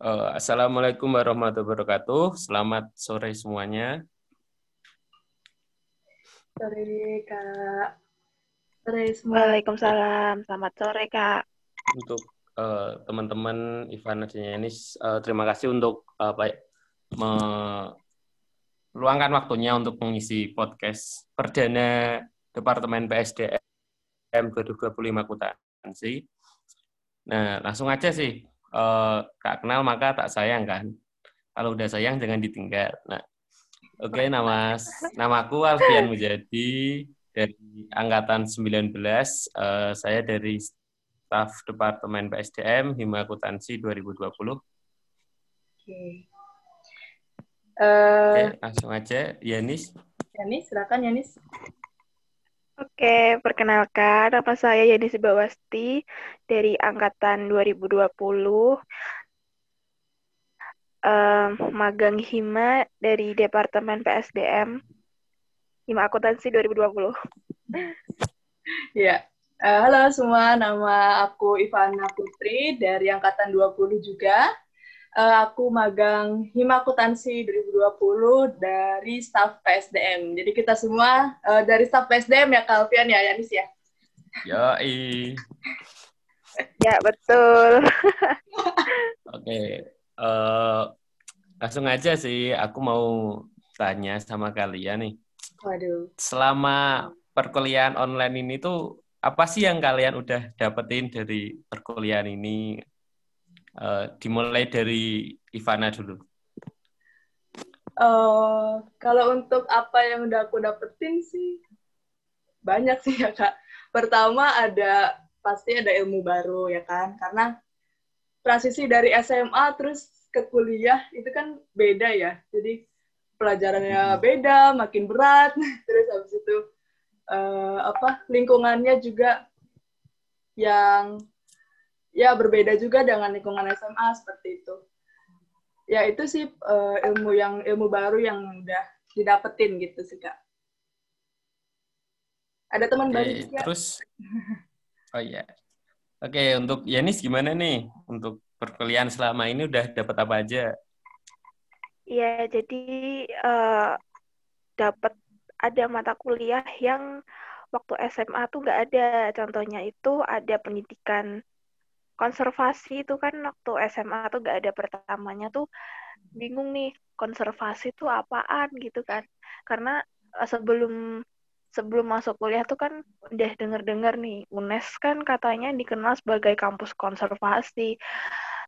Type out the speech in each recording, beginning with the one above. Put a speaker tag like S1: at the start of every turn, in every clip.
S1: Uh, Assalamualaikum warahmatullahi wabarakatuh. Selamat sore semuanya.
S2: Sore Kak. Sore
S3: semua. Waalaikumsalam. Selamat sore Kak.
S1: Untuk uh, teman-teman Ivan dan Yanis, uh, terima kasih untuk uh, baik meluangkan waktunya untuk mengisi podcast perdana Departemen PSDM 2025 Kutansi. Nah, langsung aja sih uh, tak kenal maka tak sayang kan. Kalau udah sayang jangan ditinggal. Nah, oke okay, nama namaku Alfian Mujadi dari angkatan 19. Uh, eh, saya dari staf Departemen PSDM Hima Akuntansi 2020. Oke. Okay. Uh, Oke, langsung aja Yanis.
S2: Yanis, silakan Yanis.
S3: Oke, perkenalkan nama saya Yani Sibawasti dari angkatan 2020. Um, magang Hima dari Departemen PSDM Hima Akuntansi 2020.
S2: Ya, uh, halo semua, nama aku Ivana Putri dari angkatan 20 juga uh, aku magang Hima Akuntansi 2020 dari staff PSDM. Jadi kita semua uh, dari staff PSDM ya Kalvian ya Yanis ya.
S1: Ya,
S3: ya betul.
S1: Oke, okay. uh, eh, langsung aja sih. Aku mau tanya sama kalian nih.
S2: Waduh.
S1: Selama perkuliahan online ini tuh apa sih yang kalian udah dapetin dari perkuliahan ini? Uh, dimulai dari Ivana dulu.
S2: Uh, kalau untuk apa yang udah aku dapetin sih banyak sih ya kak. Pertama ada pasti ada ilmu baru ya kan, karena transisi dari SMA terus ke kuliah itu kan beda ya. Jadi pelajarannya hmm. beda, makin berat. Terus habis itu uh, apa lingkungannya juga yang ya berbeda juga dengan lingkungan SMA seperti itu. Ya itu sih uh, ilmu yang ilmu baru yang udah didapetin gitu sih kak. Ada teman
S1: Oke,
S2: baru juga.
S1: Terus, oh iya. Oke, untuk Yanis gimana nih? Untuk perkuliahan selama ini udah dapat apa aja?
S3: Iya, jadi uh, dapat ada mata kuliah yang waktu SMA tuh nggak ada. Contohnya itu ada pendidikan konservasi itu kan waktu SMA tuh gak ada pertamanya tuh bingung nih konservasi itu apaan gitu kan. Karena eh, sebelum sebelum masuk kuliah tuh kan udah denger-dengar nih UNES kan katanya dikenal sebagai kampus konservasi.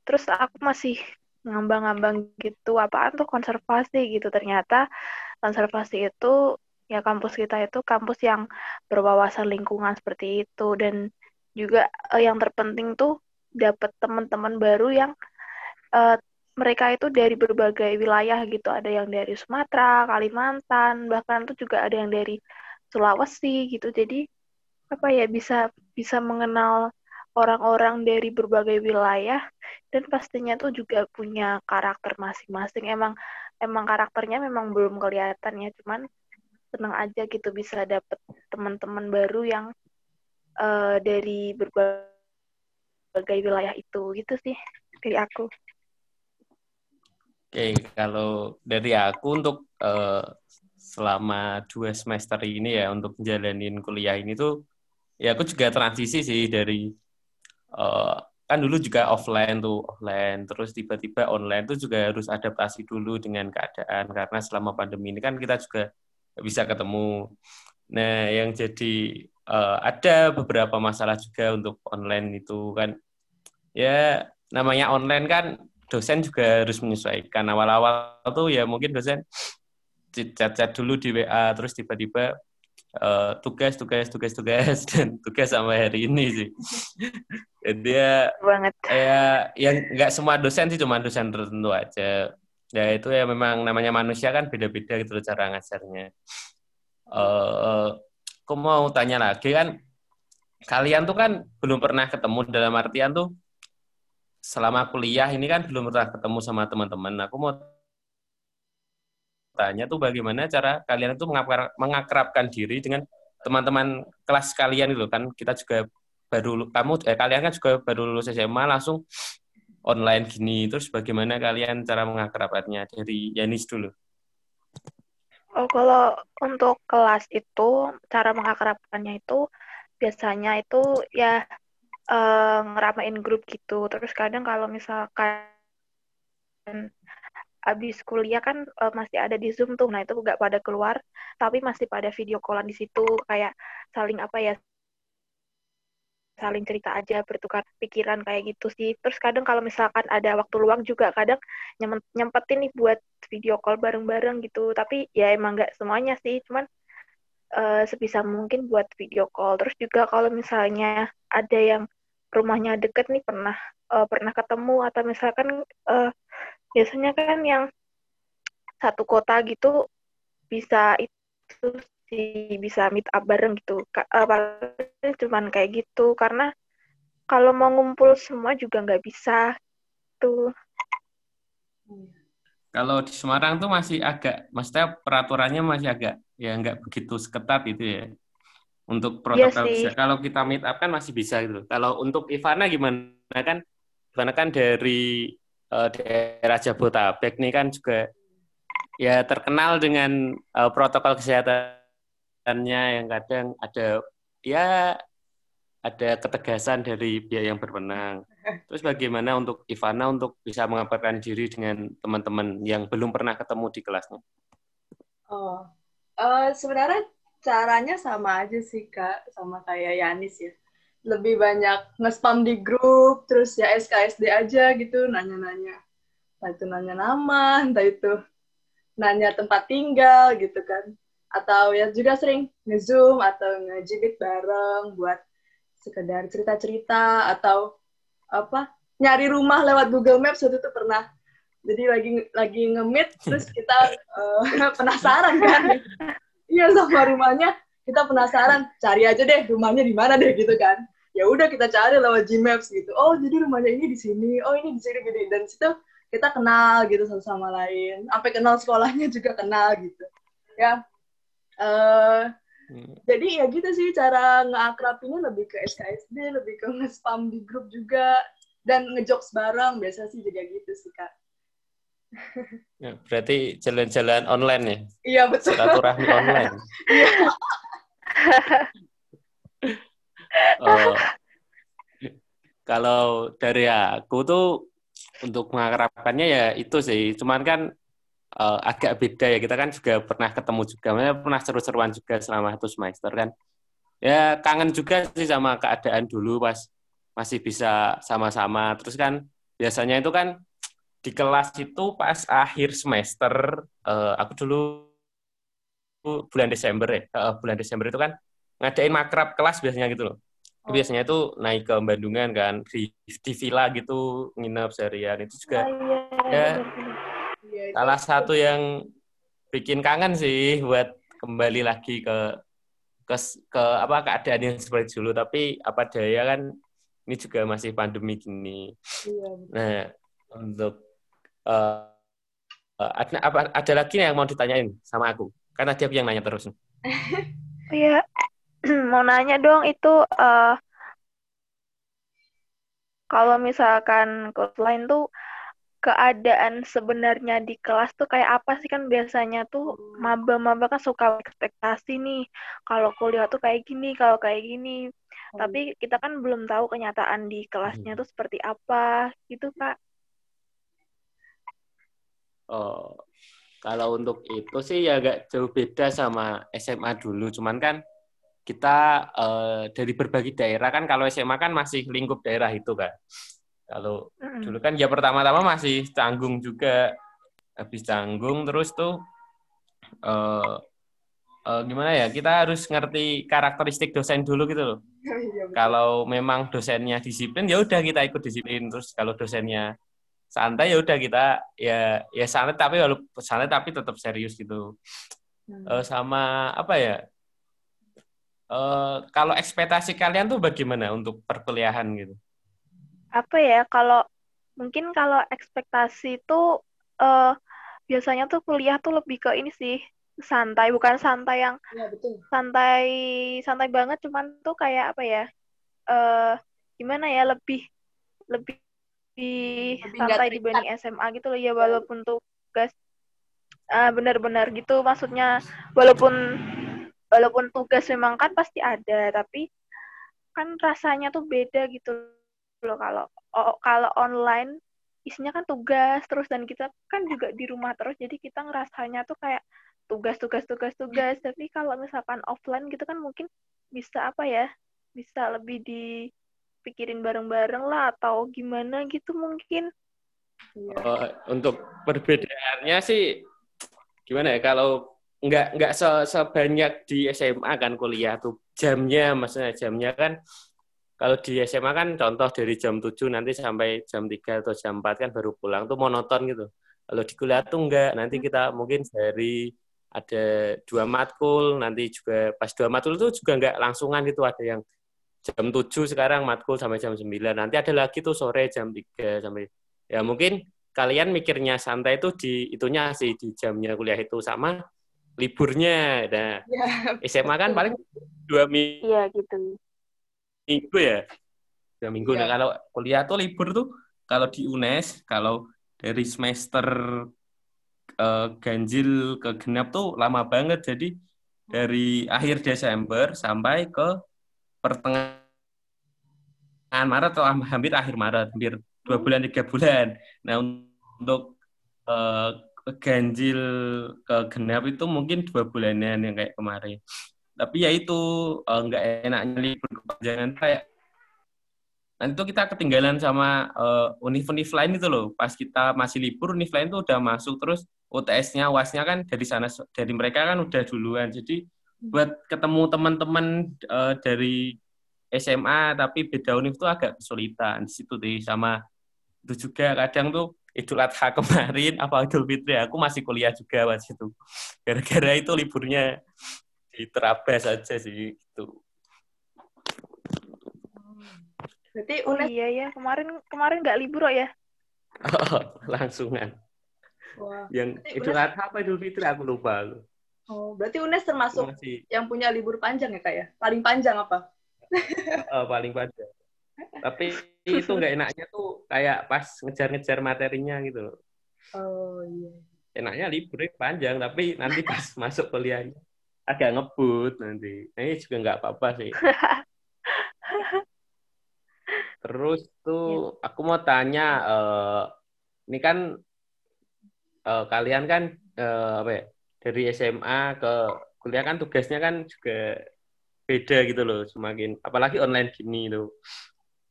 S3: Terus aku masih ngambang-ngambang gitu apaan tuh konservasi? gitu. Ternyata konservasi itu ya kampus kita itu kampus yang berwawasan lingkungan seperti itu. Dan juga eh, yang terpenting tuh dapat teman-teman baru yang uh, mereka itu dari berbagai wilayah gitu. Ada yang dari Sumatera, Kalimantan, bahkan tuh juga ada yang dari Sulawesi gitu. Jadi apa ya bisa bisa mengenal orang-orang dari berbagai wilayah dan pastinya tuh juga punya karakter masing-masing. Emang emang karakternya memang belum kelihatan ya, cuman senang aja gitu bisa dapet teman-teman baru yang uh, dari berbagai sebagai wilayah itu gitu sih dari aku.
S1: Oke, kalau dari aku untuk uh, selama dua semester ini ya untuk menjalanin kuliah ini tuh ya aku juga transisi sih dari uh, kan dulu juga offline tuh offline terus tiba-tiba online tuh juga harus adaptasi dulu dengan keadaan karena selama pandemi ini kan kita juga bisa ketemu. Nah, yang jadi uh, ada beberapa masalah juga untuk online itu kan. Ya namanya online kan dosen juga harus menyesuaikan. Awal-awal tuh ya mungkin dosen chat-chat dulu di WA terus tiba-tiba uh, tugas tugas tugas tugas dan tugas sampai hari ini sih. Jadi ya
S3: banget.
S1: ya yang nggak semua dosen sih cuma dosen tertentu aja. Ya itu ya memang namanya manusia kan beda-beda gitu cara ngajarnya. Uh, aku mau tanya lagi kan kalian tuh kan belum pernah ketemu dalam artian tuh selama kuliah ini kan belum pernah ketemu sama teman-teman. Aku mau tanya tuh bagaimana cara kalian itu mengakrabkan diri dengan teman-teman kelas kalian itu kan kita juga baru kamu eh kalian kan juga baru lulus SMA langsung online gini. Terus bagaimana kalian cara mengakrabannya dari Yanis dulu?
S3: Oh, kalau untuk kelas itu cara mengakrabkannya itu biasanya itu ya uh, ngeramein grup gitu. Terus kadang kalau misalkan habis kuliah kan uh, masih ada di Zoom tuh. Nah, itu nggak pada keluar, tapi masih pada video callan di situ kayak saling apa ya saling cerita aja bertukar pikiran kayak gitu sih. Terus kadang kalau misalkan ada waktu luang juga kadang nyempetin nih buat video call bareng-bareng gitu. Tapi ya emang nggak semuanya sih cuman uh, sebisa mungkin buat video call. Terus juga kalau misalnya ada yang rumahnya deket nih pernah uh, pernah ketemu atau misalkan uh, biasanya kan yang satu kota gitu bisa itu sih bisa meet up bareng gitu. Uh, cuman kayak gitu karena kalau mau ngumpul semua juga nggak bisa tuh.
S1: Kalau di Semarang tuh masih agak, maksudnya peraturannya masih agak ya nggak begitu seketat itu ya. Untuk iya protokol iya kalau kita meet up kan masih bisa gitu. Kalau untuk Ivana gimana kan? Ivana kan dari uh, daerah Jabotabek nih kan juga ya terkenal dengan uh, protokol kesehatan yang kadang ada ya ada ketegasan dari pihak yang berwenang. Terus bagaimana untuk Ivana untuk bisa mengabarkan diri dengan teman-teman yang belum pernah ketemu di kelasnya?
S2: Oh, uh, sebenarnya caranya sama aja sih kak, sama kayak Yanis ya. Lebih banyak nge-spam di grup, terus ya SKSD aja gitu, nanya-nanya. Entah itu nanya nama, entah itu nanya tempat tinggal gitu kan atau ya juga sering nge-zoom atau nge bareng buat sekedar cerita-cerita atau apa nyari rumah lewat Google Maps. Waktu itu pernah. Jadi lagi lagi nge-meet terus kita uh, penasaran kan? Iya sama rumahnya. Kita penasaran cari aja deh rumahnya di mana deh gitu kan? Ya udah kita cari lewat Gmaps gitu. Oh jadi rumahnya ini di sini. Oh ini di sini gitu. Dan situ kita kenal gitu satu sama lain. Sampai kenal sekolahnya juga kenal gitu. Ya Uh, hmm. Jadi ya gitu sih cara ngeakrapinnya lebih ke SKSD, lebih ke nge-spam di grup juga dan ngejokes bareng biasa sih juga gitu sih kak.
S1: Ya, berarti jalan-jalan online ya?
S2: Iya betul.
S1: Silaturahmi online. Iya. oh. Kalau dari aku tuh untuk mengakrabkannya ya itu sih, cuman kan uh, agak beda ya. Kita kan juga pernah ketemu juga pernah seru-seruan juga selama satu semester kan. Ya kangen juga sih sama keadaan dulu pas masih bisa sama-sama. Terus kan biasanya itu kan di kelas itu pas akhir semester uh, aku dulu bulan Desember ya uh, bulan Desember itu kan ngadain makrab kelas biasanya gitu loh. Oh. biasanya itu naik ke Bandungan kan di, di villa gitu nginep seharian. Itu juga oh, iya. ya Iya, salah satu yang bikin kangen sih buat kembali lagi ke ke, ke apa keadaan yang seperti dulu tapi apa daya kan ini juga masih pandemi gini. Iya, nah untuk uh, ada apa ada lagi yang mau ditanyain sama aku karena dia yang nanya terus.
S3: Iya mau nanya dong itu uh, kalau misalkan lain tuh keadaan sebenarnya di kelas tuh kayak apa sih? Kan biasanya tuh maba-maba kan suka ekspektasi nih kalau kuliah tuh kayak gini kalau kayak gini. Hmm. tapi kita kan belum tahu kenyataan di kelasnya hmm. tuh seperti apa gitu kak.
S1: Oh kalau untuk itu sih ya agak jauh beda sama SMA dulu. Cuman kan kita uh, dari berbagai daerah kan kalau SMA kan masih lingkup daerah itu kan kalau mm. dulu kan ya pertama-tama masih canggung juga, habis canggung terus tuh uh, uh, gimana ya? Kita harus ngerti karakteristik dosen dulu gitu loh. Iya, kalau memang dosennya disiplin ya udah kita ikut disiplin. Terus kalau dosennya santai ya udah kita ya ya santai tapi walaupun santai tapi tetap serius gitu. Hmm. Uh, sama apa ya? Uh, kalau ekspektasi kalian tuh bagaimana untuk perkuliahan gitu?
S3: Apa ya kalau mungkin kalau ekspektasi itu uh, biasanya tuh kuliah tuh lebih ke ini sih santai bukan santai yang ya, betul. santai santai banget cuman tuh kayak apa ya uh, gimana ya lebih lebih
S2: Lebih
S3: santai dibanding SMA gitu loh ya walaupun tugas ah, benar-benar gitu maksudnya walaupun walaupun tugas memang kan pasti ada tapi kan rasanya tuh beda gitu loh kalau oh, kalau online isinya kan tugas terus dan kita kan juga di rumah terus jadi kita ngerasanya tuh kayak tugas tugas tugas tugas tapi kalau misalkan offline gitu kan mungkin bisa apa ya bisa lebih dipikirin bareng-bareng lah atau gimana gitu mungkin
S2: Iya.
S1: Oh, untuk perbedaannya sih gimana ya kalau nggak nggak se sebanyak di SMA kan kuliah tuh jamnya maksudnya jamnya kan kalau di SMA kan contoh dari jam 7 nanti sampai jam 3 atau jam 4 kan baru pulang tuh monoton gitu. Kalau di kuliah tuh enggak, nanti kita mungkin dari ada dua matkul, nanti juga pas dua matkul itu juga enggak langsungan gitu, ada yang jam 7 sekarang matkul sampai jam 9. Nanti ada lagi tuh sore jam 3 sampai ya mungkin kalian mikirnya santai itu di itunya sih di jamnya kuliah itu sama liburnya. Nah,
S2: Ya,
S1: SMA kan paling dua minggu
S3: iya gitu
S1: minggu ya? Dua minggu. Nah
S2: Iya.
S1: kalau kuliah tuh libur tuh kalau di UNES kalau dari semester eh, ganjil ke genap tuh lama banget. Jadi dari akhir Desember sampai ke pertengahan Maret atau hampir akhir Maret hampir dua bulan tiga bulan. Nah untuk eh, ganjil ke genap itu mungkin dua bulanan yang kayak kemarin tapi ya itu eh, nggak enaknya libur kepanjangan kayak nanti tuh kita ketinggalan sama eh, univ-univ lain itu loh. Pas kita masih libur univ lain tuh udah masuk terus UTS-nya UAS-nya kan dari sana dari mereka kan udah duluan. Jadi buat ketemu teman-teman eh, dari SMA tapi beda univ tuh agak kesulitan di situ deh. Sama itu juga kadang tuh Idul Adha kemarin apa Idul Fitri aku masih kuliah juga pas itu. Gara-gara itu liburnya diterabas aja sih gitu.
S2: berarti UNES
S3: iya ya kemarin kemarin nggak libur oh ya
S1: langsungan.
S2: wah.
S1: Yang
S2: Berarti
S1: Idul
S2: UNES
S1: Adha apa Idul Fitri aku lupa. lu.
S2: Oh, berarti UNES termasuk
S1: Masih
S2: yang punya libur panjang ya kak ya? Paling panjang apa?
S1: eh, paling panjang. Tapi itu nggak enaknya tuh kayak pas ngejar-ngejar materinya gitu loh.
S2: Oh iya.
S1: Enaknya liburnya panjang tapi nanti pas masuk kuliahnya agak ngebut nanti. Nah, ini juga nggak apa-apa sih. Terus tuh aku mau tanya, eh, ini kan eh, kalian kan eh, apa ya, dari SMA ke kuliah kan tugasnya kan juga beda gitu loh, semakin apalagi online gini loh.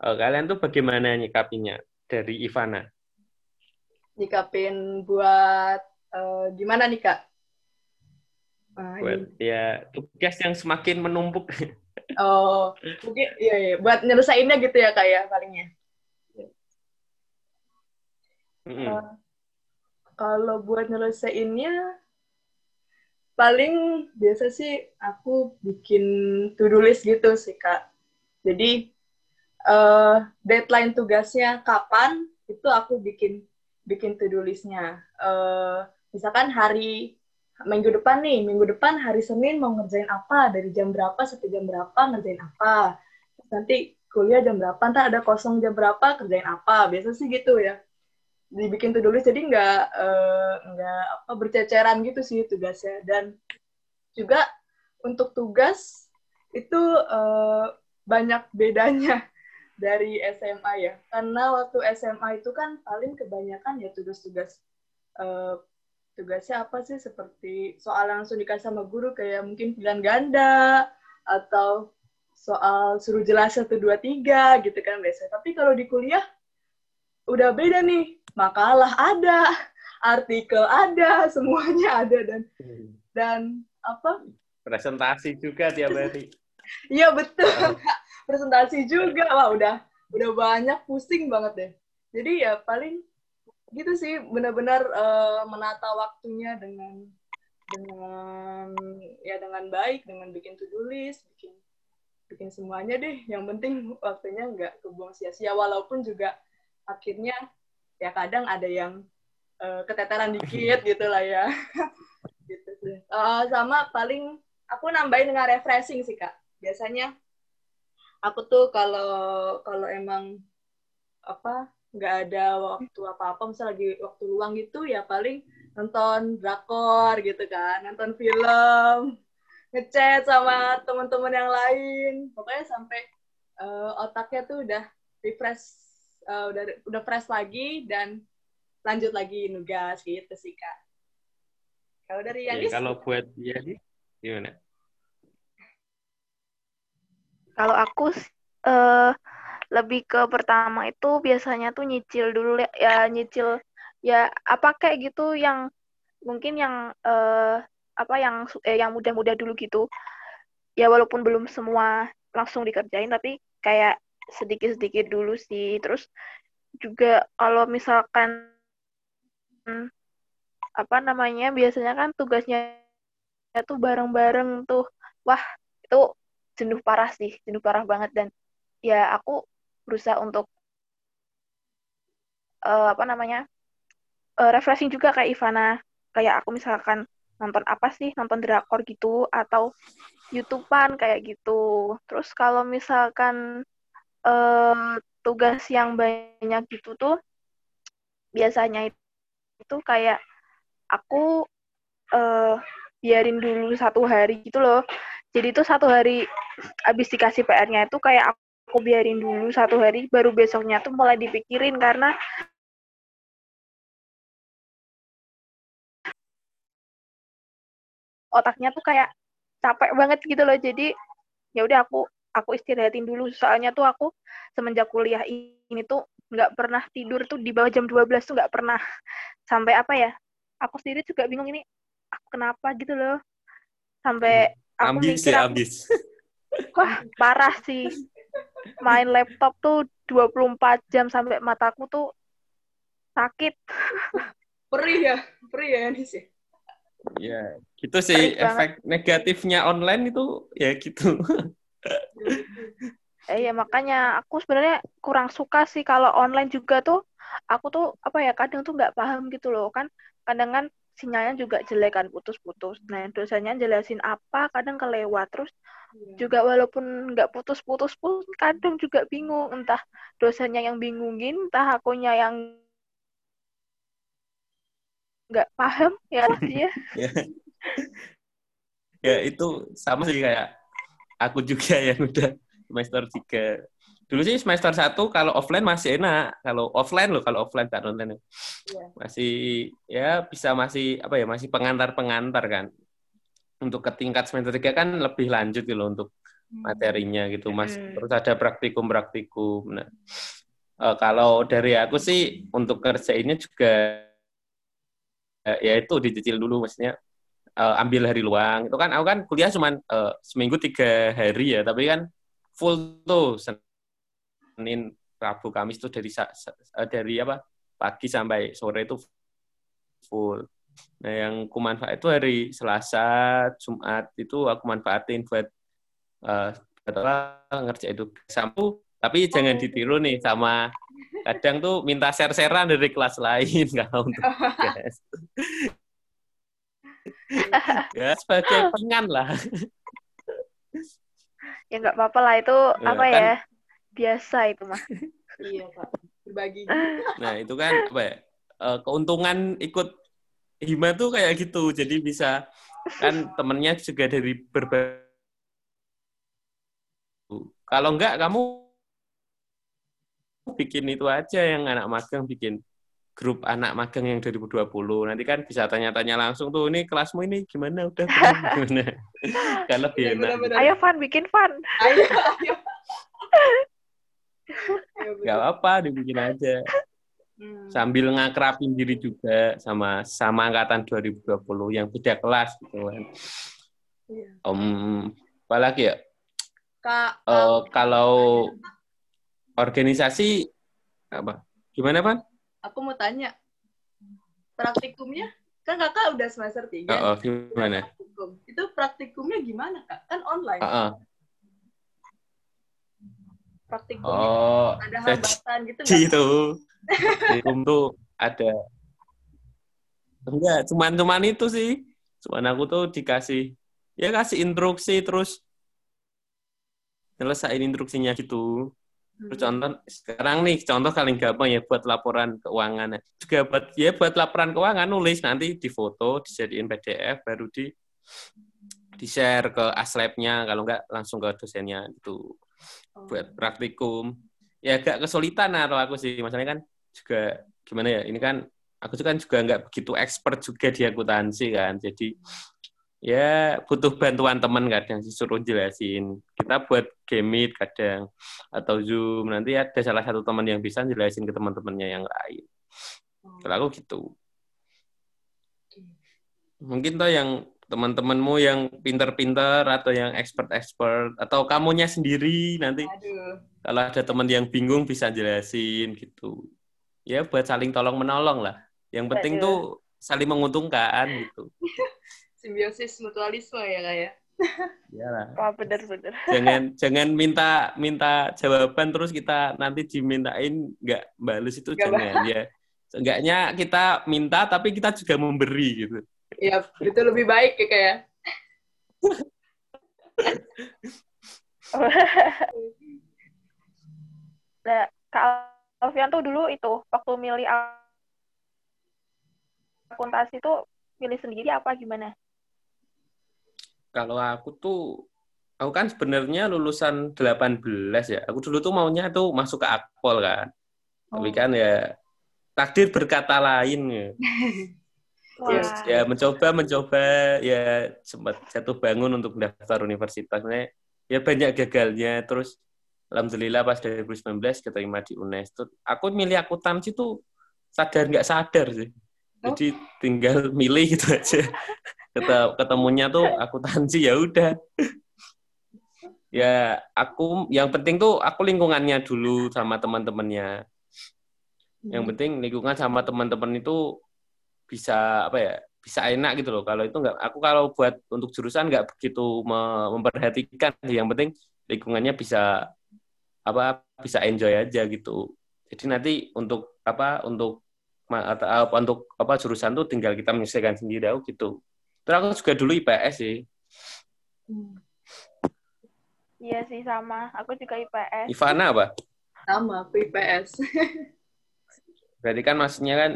S1: Eh, kalian tuh bagaimana nyikapinya dari Ivana?
S2: Nyikapin buat eh, gimana nih kak? Ah,
S1: Buat ya tugas yang semakin menumpuk.
S2: Oh, mungkin iya iya. Buat nyelesainnya gitu ya kak ya palingnya.
S1: Mm-mm.
S2: Eh, kalau buat nyelesainnya paling biasa sih aku bikin to-do list gitu sih kak. Jadi eh, deadline tugasnya kapan itu aku bikin bikin to-do listnya. Eh, misalkan hari minggu depan nih, minggu depan hari Senin mau ngerjain apa, dari jam berapa sampai jam berapa ngerjain apa. Nanti kuliah jam berapa, ntar ada kosong jam berapa kerjain apa. Biasa sih gitu ya. Dibikin to-do list jadi nggak eh, nggak apa berceceran gitu sih tugasnya. Dan juga untuk tugas itu eh, banyak bedanya dari SMA ya. Karena waktu SMA itu kan paling kebanyakan ya tugas-tugas eh, tugasnya apa sih seperti soal langsung dikasih sama guru kayak mungkin pilihan ganda atau soal suruh jelas satu dua tiga gitu kan biasanya. Tapi kalau di kuliah udah beda nih, makalah ada, artikel ada, semuanya ada dan dan apa?
S1: Presentasi juga tiap hari.
S2: Iya betul, presentasi juga, wah udah udah banyak pusing banget deh. Jadi ya paling gitu sih benar-benar eh, menata waktunya dengan dengan ya dengan baik dengan bikin to-do list bikin bikin semuanya deh. Yang penting waktunya nggak kebuang sia-sia walaupun juga akhirnya ya kadang ada yang eh, keteteran dikit gitu lah ya. Gitu sih. Eh, sama paling aku nambahin dengan refreshing sih kak. Biasanya aku tuh kalau kalau emang apa nggak ada waktu apa-apa misal lagi waktu luang gitu ya paling nonton drakor gitu kan nonton film ngechat sama teman-teman yang lain. Pokoknya sampai uh, otaknya tuh udah refresh uh, udah udah fresh lagi dan lanjut lagi nugas gitu sih kak. Kalau dari
S1: Ya,
S2: Yanis
S1: kalau buat Yani gimana?
S3: Kalau aku eh lebih ke pertama itu biasanya tuh nyicil dulu ya, nyicil ya apa kayak gitu yang mungkin yang eh apa yang eh, yang mudah-mudah dulu gitu. Ya walaupun belum semua langsung dikerjain tapi kayak sedikit-sedikit dulu sih. Terus juga kalau misalkan apa namanya biasanya kan tugasnya tuh bareng-bareng tuh. Wah, itu jenuh parah sih, jenuh parah banget dan ya aku berusaha untuk eh, apa namanya eh, refreshing juga kayak Ivana. Kayak aku misalkan nonton apa sih nonton drakor gitu atau YouTubean kayak gitu. Terus kalau misalkan eh, tugas yang banyak gitu tuh biasanya itu kayak aku eh, biarin dulu satu hari gitu loh. Jadi tuh satu hari abis dikasih PR-nya itu kayak aku biarin dulu satu hari baru besoknya tuh mulai dipikirin karena otaknya tuh kayak capek banget gitu loh jadi ya udah aku aku istirahatin dulu soalnya tuh aku semenjak kuliah ini tuh nggak pernah tidur tuh di bawah jam 12 tuh nggak pernah sampai apa ya aku sendiri juga bingung ini aku kenapa gitu loh sampai aku
S1: Ambis
S3: mikir
S1: ya,
S3: aku
S1: ambis.
S3: Wah, parah sih. Main laptop tuh 24 jam sampai mataku tuh sakit.
S2: perih ya perih ya Yanis ya
S1: Ya, gitu sih
S3: Perih banget.
S1: efek negatifnya online itu ya gitu.
S3: Eh ya makanya aku sebenarnya kurang suka sih kalau online juga tuh aku tuh apa ya kadang tuh nggak paham gitu loh kan kadang kan sinyalnya juga jelek kan putus-putus. Nah dosennya jelasin apa kadang kelewat terus
S2: Iya.
S3: juga walaupun nggak putus-putus pun kadang juga bingung entah dosennya yang bingungin entah akunya yang nggak paham ya ya.
S1: ya. ya itu sama sih kayak aku juga yang udah semester 3. Dulu sih semester 1 kalau offline masih enak. Kalau offline loh, kalau offline kan online.
S2: Iya.
S1: Masih ya bisa masih apa ya, masih pengantar-pengantar kan. Untuk ke tingkat semester 3 kan lebih lanjut gitu loh untuk materinya gitu mas
S3: Hmm.
S1: terus ada praktikum-praktikum nah eh, kalau dari aku sih untuk kerjainnya juga eh, ya itu dicicil dulu maksudnya eh, ambil hari luang itu kan aku kan kuliah cuma seminggu tiga hari ya tapi kan full tuh Senin Rabu Kamis tuh dari eh, dari apa pagi sampai sore itu full. Nah yang ku manfaat itu hari Selasa Jumat itu aku manfaatin buat eh apa ngerjain itu sampu tapi jangan ditiru nih sama kadang tuh minta share-sharean dari kelas lain kalau untuk tugas. ya sebagai pengan lah.
S3: Ya nggak apa-apa lah itu
S1: Ya,
S3: apa
S1: kan-
S3: ya biasa itu mah.
S2: iya pak berbagi
S1: nah itu kan apa ya eh, keuntungan ikut hima tuh kayak gitu jadi bisa kan temennya juga dari berbagai kalau enggak kamu bikin itu aja yang anak magang bikin grup anak magang yang 2020 nanti kan bisa tanya-tanya langsung tuh ini kelasmu ini gimana udah belum? gimana kan lebih enak
S2: Benar-benar.
S3: Ayo Van bikin Van.
S2: ayo ayo Ayo,
S1: nggak apa dibikin aja.
S2: Hmm.
S1: sambil ngakrapin diri juga sama sama angkatan 2020 yang beda kelas gitu kan.
S2: Iya.
S1: Om apalagi ya?
S2: Kak
S1: Eh, kalau organisasi apa? Gimana pan
S2: aku mau tanya praktikumnya? Kan kakak udah semester tiga.
S1: Oh, oh, gimana?
S2: Praktikum. Itu praktikumnya gimana kak? Kan online.
S1: Oh, oh.
S2: Praktikumnya
S1: oh
S2: ada hambatan gitu nggak?
S1: gitu Hukum tuh ada. Enggak cuman cuman itu sih. Cuman aku tuh dikasih ya kasih instruksi terus nyelesain instruksinya gitu. Terus contoh sekarang nih contoh paling gampang ya buat laporan keuangan. Juga buat ya buat laporan keuangan nulis nanti di foto dijadiin PDF baru di di share ke aslabnya. Kalau enggak langsung ke dosennya itu
S2: Oh.
S1: buat praktikum. Ya agak kesulitan nah, kalau aku sih masalahnya kan juga gimana ya ini kan aku tuh kan juga nggak begitu expert juga di akuntansi kan jadi ya butuh bantuan teman kadang disuruh jelasin kita buat gamit kadang atau zoom nanti ada salah satu teman yang bisa jelasin ke teman-temannya yang lain
S2: Oh.
S1: kalau aku gitu mungkin tuh yang teman-temanmu yang pinter-pinter atau yang expert-expert atau kamunya sendiri nanti
S2: Aduh.
S1: kalau ada teman yang bingung bisa jelasin gitu ya buat saling tolong menolong lah yang penting
S3: Aduh.
S1: tuh saling menguntungkan gitu
S2: Simbiosis mutualisme ya kak ya.
S1: Iyalah.
S3: Wah, bener-bener.
S1: jangan jangan minta minta jawaban terus kita nanti dimintain nggak balas itu
S2: Nggak
S1: jangan ya seenggaknya kita minta tapi kita juga memberi gitu
S2: Iya, itu lebih baik ya kak ya.
S3: nah, Kak Alfian tuh dulu itu waktu milih akuntansi tuh milih sendiri apa gimana?
S1: kalau aku tuh aku kan sebenarnya lulusan 18 ya aku dulu tuh maunya tuh masuk ke akpol kan tapi
S2: Oh.
S1: kan ya takdir berkata lain ya
S2: Yes,
S1: ya mencoba mencoba ya sempat jatuh bangun untuk daftar universitas. Sebenarnya ya banyak gagalnya. Terus alhamdulillah pas 2019 keterima di UNES tuh aku milih akuntansi tuh sadar nggak sadar sih.
S2: Oh.
S1: jadi tinggal milih gitu aja. Ketemunya tuh akuntansi ya udah. Ya aku yang penting tuh aku lingkungannya dulu sama teman-temannya. Yang penting lingkungan sama teman-teman itu bisa apa ya bisa enak gitu loh kalau itu nggak aku kalau buat untuk jurusan nggak begitu me- memperhatikan yang penting lingkungannya bisa apa bisa enjoy aja gitu jadi nanti untuk apa untuk atau apa, untuk apa jurusan tuh tinggal kita menyesuaikan sendiri aku gitu terus aku juga dulu IPS sih
S2: Hmm.
S3: iya sih sama. Aku juga IPS.
S1: Ivana apa
S2: Sama, aku IPS.
S1: berarti kan maksudnya kan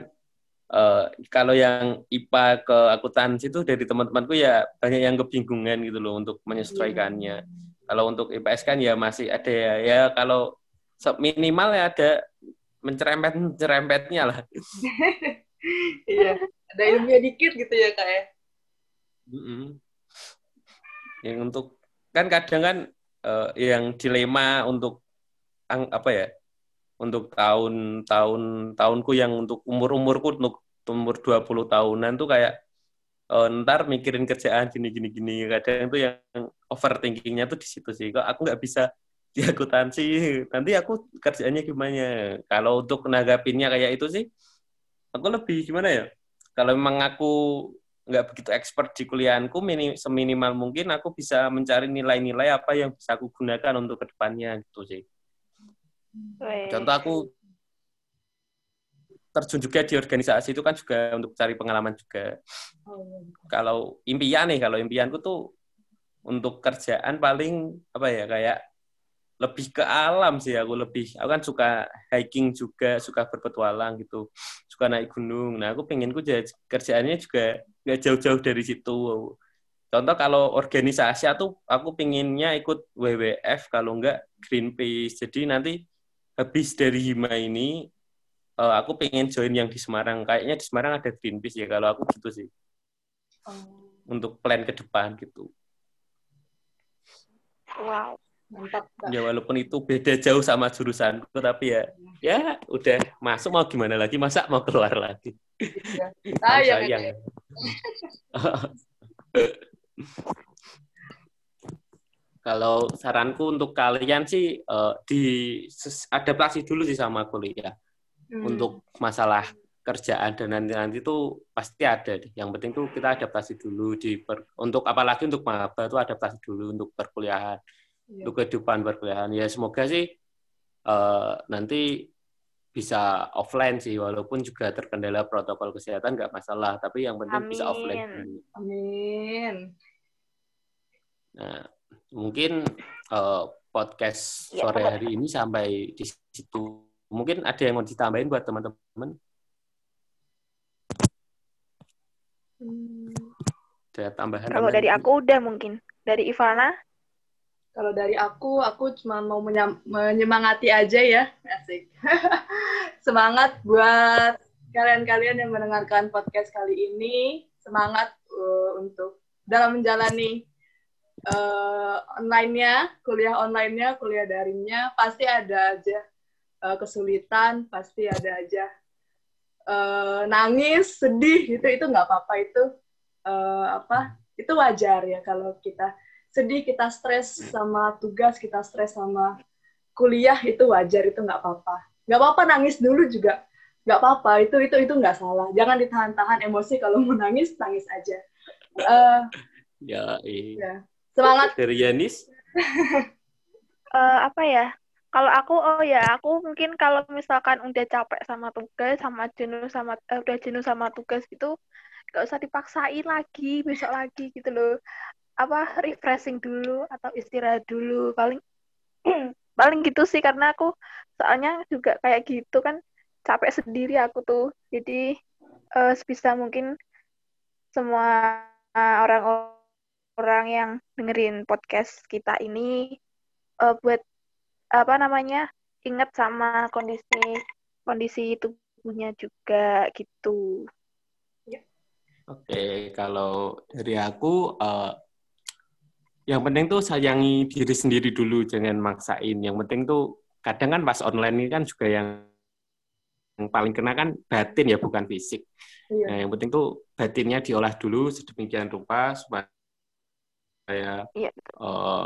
S1: eh, kalau yang IPA ke akuntansi itu dari teman-temanku ya banyak yang kebingungan gitu loh untuk menyesuaikannya. Kalau untuk IPS kan ya masih ada ya, ya kalau minimal ya ada mencerempet mencerempetnya lah.
S2: Iya, ada ilmunya dikit gitu ya kak ya.
S1: Mm-mm. Yang untuk kan kadang kan eh, yang dilema untuk ang- apa ya? Untuk tahun-tahun tahunku yang untuk umur-umurku untuk umur 20 tahunan tuh kayak eh, ntar mikirin kerjaan gini gini gini. Kadang itu yang overthinkingnya tuh di situ sih. Kok aku nggak bisa di akuntansi? Nanti aku kerjaannya gimana? Kalau untuk menanggapinya kayak itu sih aku lebih gimana ya? Kalau memang aku nggak begitu expert di kuliahanku mini, seminimal mungkin aku bisa mencari nilai-nilai apa yang bisa aku gunakan untuk ke depannya gitu sih
S3: Weh.
S1: contoh aku terjun juga di organisasi itu kan juga untuk cari pengalaman juga
S2: Oh, iya.
S1: kalau impian nih kalau impianku tuh untuk kerjaan paling apa ya kayak lebih ke alam sih aku lebih aku kan suka hiking juga suka berpetualang gitu suka naik gunung nah aku pengenku jadi kerjaannya juga nggak jauh-jauh dari situ contoh kalau organisasi atau aku pengennya ikut WWF kalau enggak Greenpeace jadi nanti habis dari Hima ini eh, aku pengen join yang di Semarang kayaknya di Semarang ada Greenpeace ya kalau aku gitu sih
S2: Oh,
S1: untuk plan ke depan gitu.
S3: Wow.
S2: mantap.
S1: Ya walaupun itu beda jauh sama jurusanku tapi ya ya udah masuk mau gimana lagi masa mau keluar lagi.
S2: Iya.
S1: Kan
S2: Sayang, ya,
S1: sayang. Kalau saranku untuk kalian sih eh, di adaptasi dulu sih sama kuliah
S2: Hmm.
S1: untuk masalah kerjaan dan nanti nanti itu pasti ada. Yang penting tuh kita adaptasi dulu di per- untuk apalagi untuk maba tuh adaptasi dulu untuk perkuliahan.
S2: Iya.
S1: untuk kehidupan perkuliahan. Ya semoga sih eh, nanti bisa offline sih, walaupun juga terkendala protokol kesehatan nggak masalah. Tapi yang penting bisa offline.
S3: Amin.
S2: Amin.
S1: Nah, mungkin eh, podcast
S3: Ya,
S1: sore
S3: benar.
S1: hari ini sampai di situ. Mungkin ada yang mau ditambahin buat teman-teman?
S2: Hmm,
S1: Ada tambahan?
S3: Kalau dari aku udah mungkin. Dari Ivana,
S2: Kalau dari aku, aku cuma mau menyemangati aja ya. Asik. Semangat buat kalian-kalian yang mendengarkan podcast kali ini. Semangat uh, untuk dalam menjalani uh, online-nya, kuliah online-nya, kuliah daringnya. Pasti ada aja uh, kesulitan, pasti ada aja uh, nangis, sedih, gitu. Itu nggak apa-apa. Itu uh, apa? Itu wajar ya kalau kita sedih, kita stres sama tugas, kita stres sama kuliah itu wajar, itu nggak apa-apa. Nggak apa-apa nangis dulu juga, nggak apa-apa. Itu itu itu nggak salah. Jangan ditahan-tahan emosi kalau mau nangis, nangis aja. Eh,
S1: Ya, iya.
S2: ya. Semangat.
S1: Dari Yanis?
S3: eh, apa ya? Kalau aku, oh ya, aku mungkin kalau misalkan udah capek sama tugas, sama jenuh sama eh, udah jenuh sama tugas itu, gak usah dipaksain lagi, besok lagi gitu loh. Apa refreshing dulu atau istirahat dulu paling paling gitu sih karena aku soalnya juga kayak gitu kan capek sendiri aku tuh. Jadi eh, sebisa mungkin semua orang-orang yang dengerin podcast kita ini eh, buat apa namanya ingat sama kondisi kondisi tubuhnya juga gitu.
S1: Oke, kalau dari aku, eh, yang penting tuh sayangi diri sendiri dulu, jangan maksain. Yang penting tuh, kadang kan pas online ini kan juga yang, yang paling kena kan batin ya, bukan fisik.
S2: Iya.
S1: Nah, yang penting tuh batinnya diolah dulu sedemikian rupa supaya
S3: Iya.
S1: eh,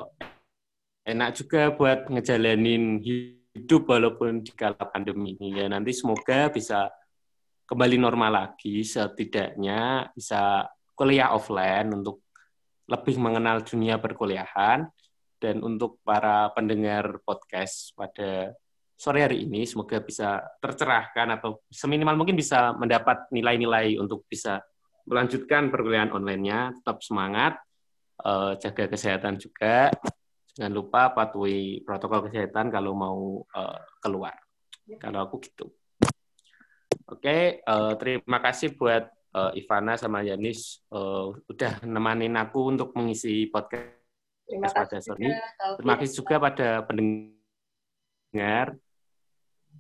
S1: enak juga buat ngejalanin hidup walaupun di kala pandemi ini ya. Nanti semoga bisa kembali normal lagi, setidaknya bisa kuliah offline untuk lebih mengenal dunia perkuliahan dan untuk para pendengar podcast pada sore hari ini semoga bisa tercerahkan atau seminimal mungkin bisa mendapat nilai-nilai untuk bisa melanjutkan perkuliahan online-nya. Tetap semangat, eh, jaga kesehatan juga. Jangan lupa patuhi protokol kesehatan kalau mau eh, keluar. Kalau aku gitu. Oke, eh, terima kasih buat eh, Ivana sama Yanis eh, udah nemanin aku untuk mengisi podcast
S2: Terima
S1: pada
S2: kasih juga. Kalvi.
S1: Terima kasih juga pada pendengar.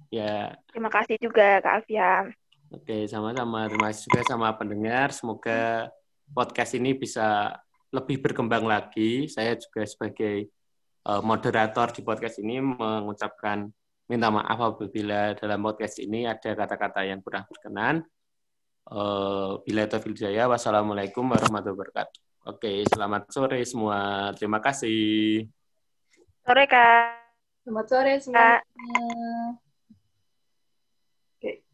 S1: Ya,
S3: Terima kasih juga Kak Alfian.
S1: Oke, sama-sama. Terima kasih juga sama pendengar. Semoga podcast ini bisa lebih berkembang lagi. Saya juga sebagai eh, moderator di podcast ini mengucapkan minta maaf apabila dalam podcast ini ada kata-kata yang kurang berkenan. Eh, Bila taufiq hidayah, wassalamualaikum warahmatullahi wabarakatuh. Oke, selamat sore semua. Terima kasih.
S3: Sore Kak.
S2: Selamat sore semuanya.